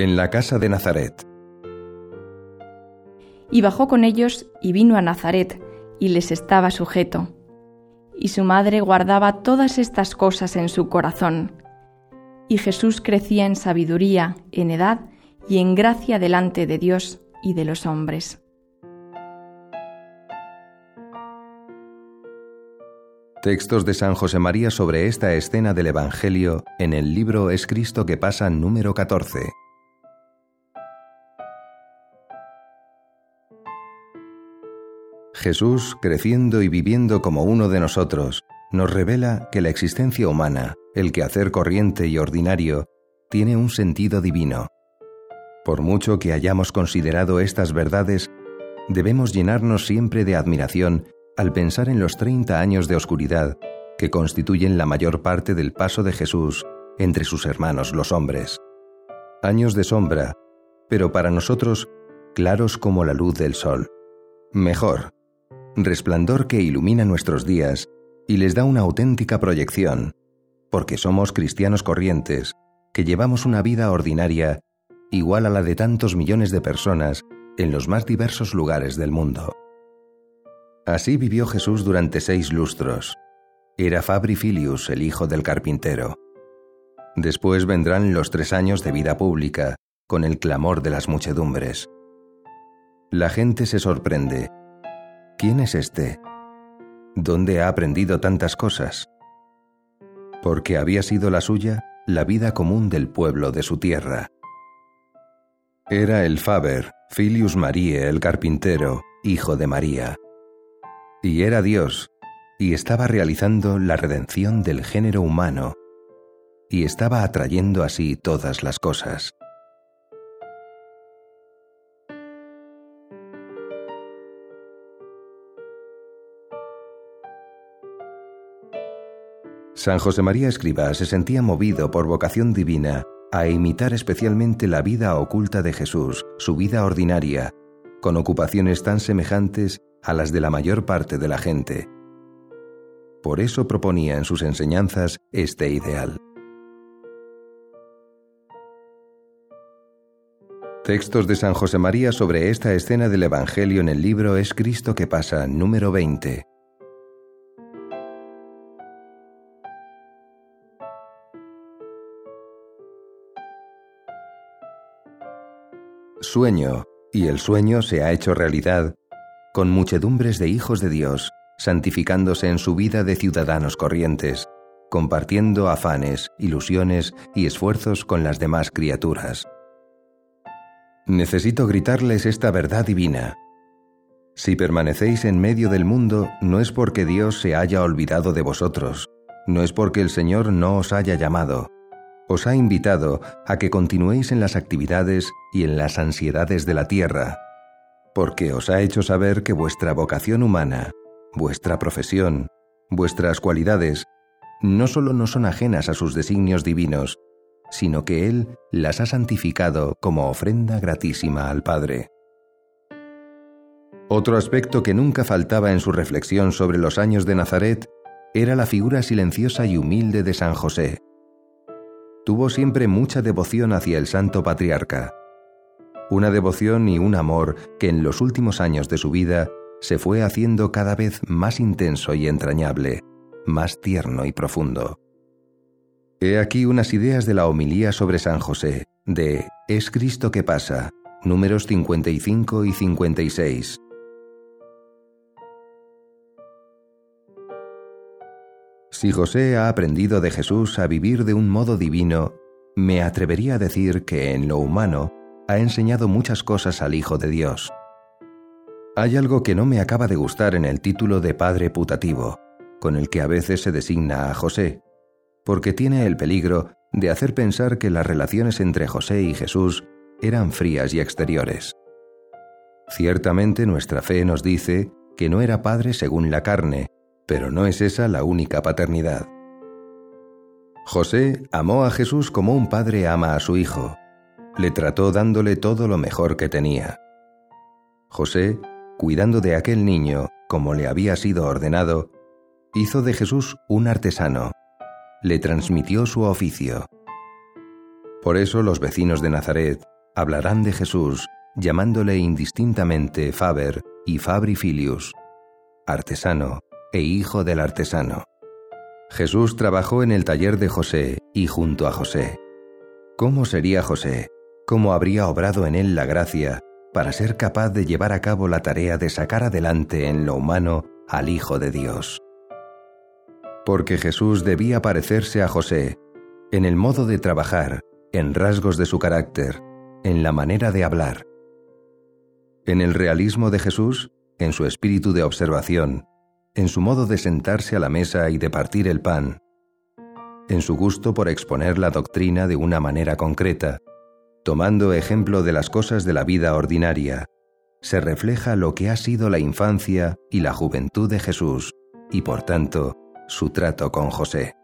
En la casa de Nazaret. Y bajó con ellos y vino a Nazaret, y les estaba sujeto. Y su madre guardaba todas estas cosas en su corazón. Y Jesús crecía en sabiduría, en edad y en gracia delante de Dios y de los hombres. Textos de San José María sobre esta escena del Evangelio en el libro Es Cristo que pasa número 14. Jesús, creciendo y viviendo como uno de nosotros, nos revela que la existencia humana, el quehacer corriente y ordinario, tiene un sentido divino. Por mucho que hayamos considerado estas verdades, debemos llenarnos siempre de admiración al pensar en los 30 años de oscuridad que constituyen la mayor parte del paso de Jesús entre sus hermanos los hombres. Años de sombra, pero para nosotros claros como la luz del sol. Mejor, resplandor que ilumina nuestros días y les da una auténtica proyección, porque somos cristianos corrientes, que llevamos una vida ordinaria igual a la de tantos millones de personas en los más diversos lugares del mundo. Así vivió Jesús durante seis lustros. Era Fabri Filius, el hijo del carpintero. Después vendrán los tres años de vida pública, con el clamor de las muchedumbres. La gente se sorprende. ¿Quién es este? ¿Dónde ha aprendido tantas cosas? Porque había sido la suya la vida común del pueblo de su tierra. Era el Faber, Filius Marie, el carpintero, hijo de María y era Dios, y estaba realizando la redención del género humano, y estaba atrayendo así todas las cosas. San José María Escriba se sentía movido por vocación divina a imitar especialmente la vida oculta de Jesús, su vida ordinaria, con ocupaciones tan semejantes a las de la mayor parte de la gente. Por eso proponía en sus enseñanzas este ideal. Textos de San José María sobre esta escena del Evangelio en el libro Es Cristo que pasa, número 20. Sueño, y el sueño se ha hecho realidad con muchedumbres de hijos de Dios, santificándose en su vida de ciudadanos corrientes, compartiendo afanes, ilusiones y esfuerzos con las demás criaturas. Necesito gritarles esta verdad divina. Si permanecéis en medio del mundo, no es porque Dios se haya olvidado de vosotros, no es porque el Señor no os haya llamado, os ha invitado a que continuéis en las actividades y en las ansiedades de la tierra, porque os ha hecho saber que vuestra vocación humana, vuestra profesión, vuestras cualidades, no solo no son ajenas a sus designios divinos, sino que Él las ha santificado como ofrenda gratísima al Padre. Otro aspecto que nunca faltaba en su reflexión sobre los años de Nazaret era la figura silenciosa y humilde de San José. Tuvo siempre mucha devoción hacia el santo patriarca una devoción y un amor que en los últimos años de su vida se fue haciendo cada vez más intenso y entrañable, más tierno y profundo. He aquí unas ideas de la homilía sobre San José, de Es Cristo que pasa, números 55 y 56. Si José ha aprendido de Jesús a vivir de un modo divino, me atrevería a decir que en lo humano ha enseñado muchas cosas al Hijo de Dios. Hay algo que no me acaba de gustar en el título de Padre putativo, con el que a veces se designa a José, porque tiene el peligro de hacer pensar que las relaciones entre José y Jesús eran frías y exteriores. Ciertamente nuestra fe nos dice que no era padre según la carne, pero no es esa la única paternidad. José amó a Jesús como un padre ama a su hijo, le trató dándole todo lo mejor que tenía. José, cuidando de aquel niño como le había sido ordenado, hizo de Jesús un artesano, le transmitió su oficio. Por eso los vecinos de Nazaret hablarán de Jesús, llamándole indistintamente Faber y Fabri Filius, artesano e hijo del artesano. Jesús trabajó en el taller de José y junto a José. ¿Cómo sería José? ¿Cómo habría obrado en él la gracia para ser capaz de llevar a cabo la tarea de sacar adelante en lo humano al Hijo de Dios? Porque Jesús debía parecerse a José en el modo de trabajar, en rasgos de su carácter, en la manera de hablar. En el realismo de Jesús, en su espíritu de observación, en su modo de sentarse a la mesa y de partir el pan, en su gusto por exponer la doctrina de una manera concreta, tomando ejemplo de las cosas de la vida ordinaria, se refleja lo que ha sido la infancia y la juventud de Jesús, y por tanto, su trato con José.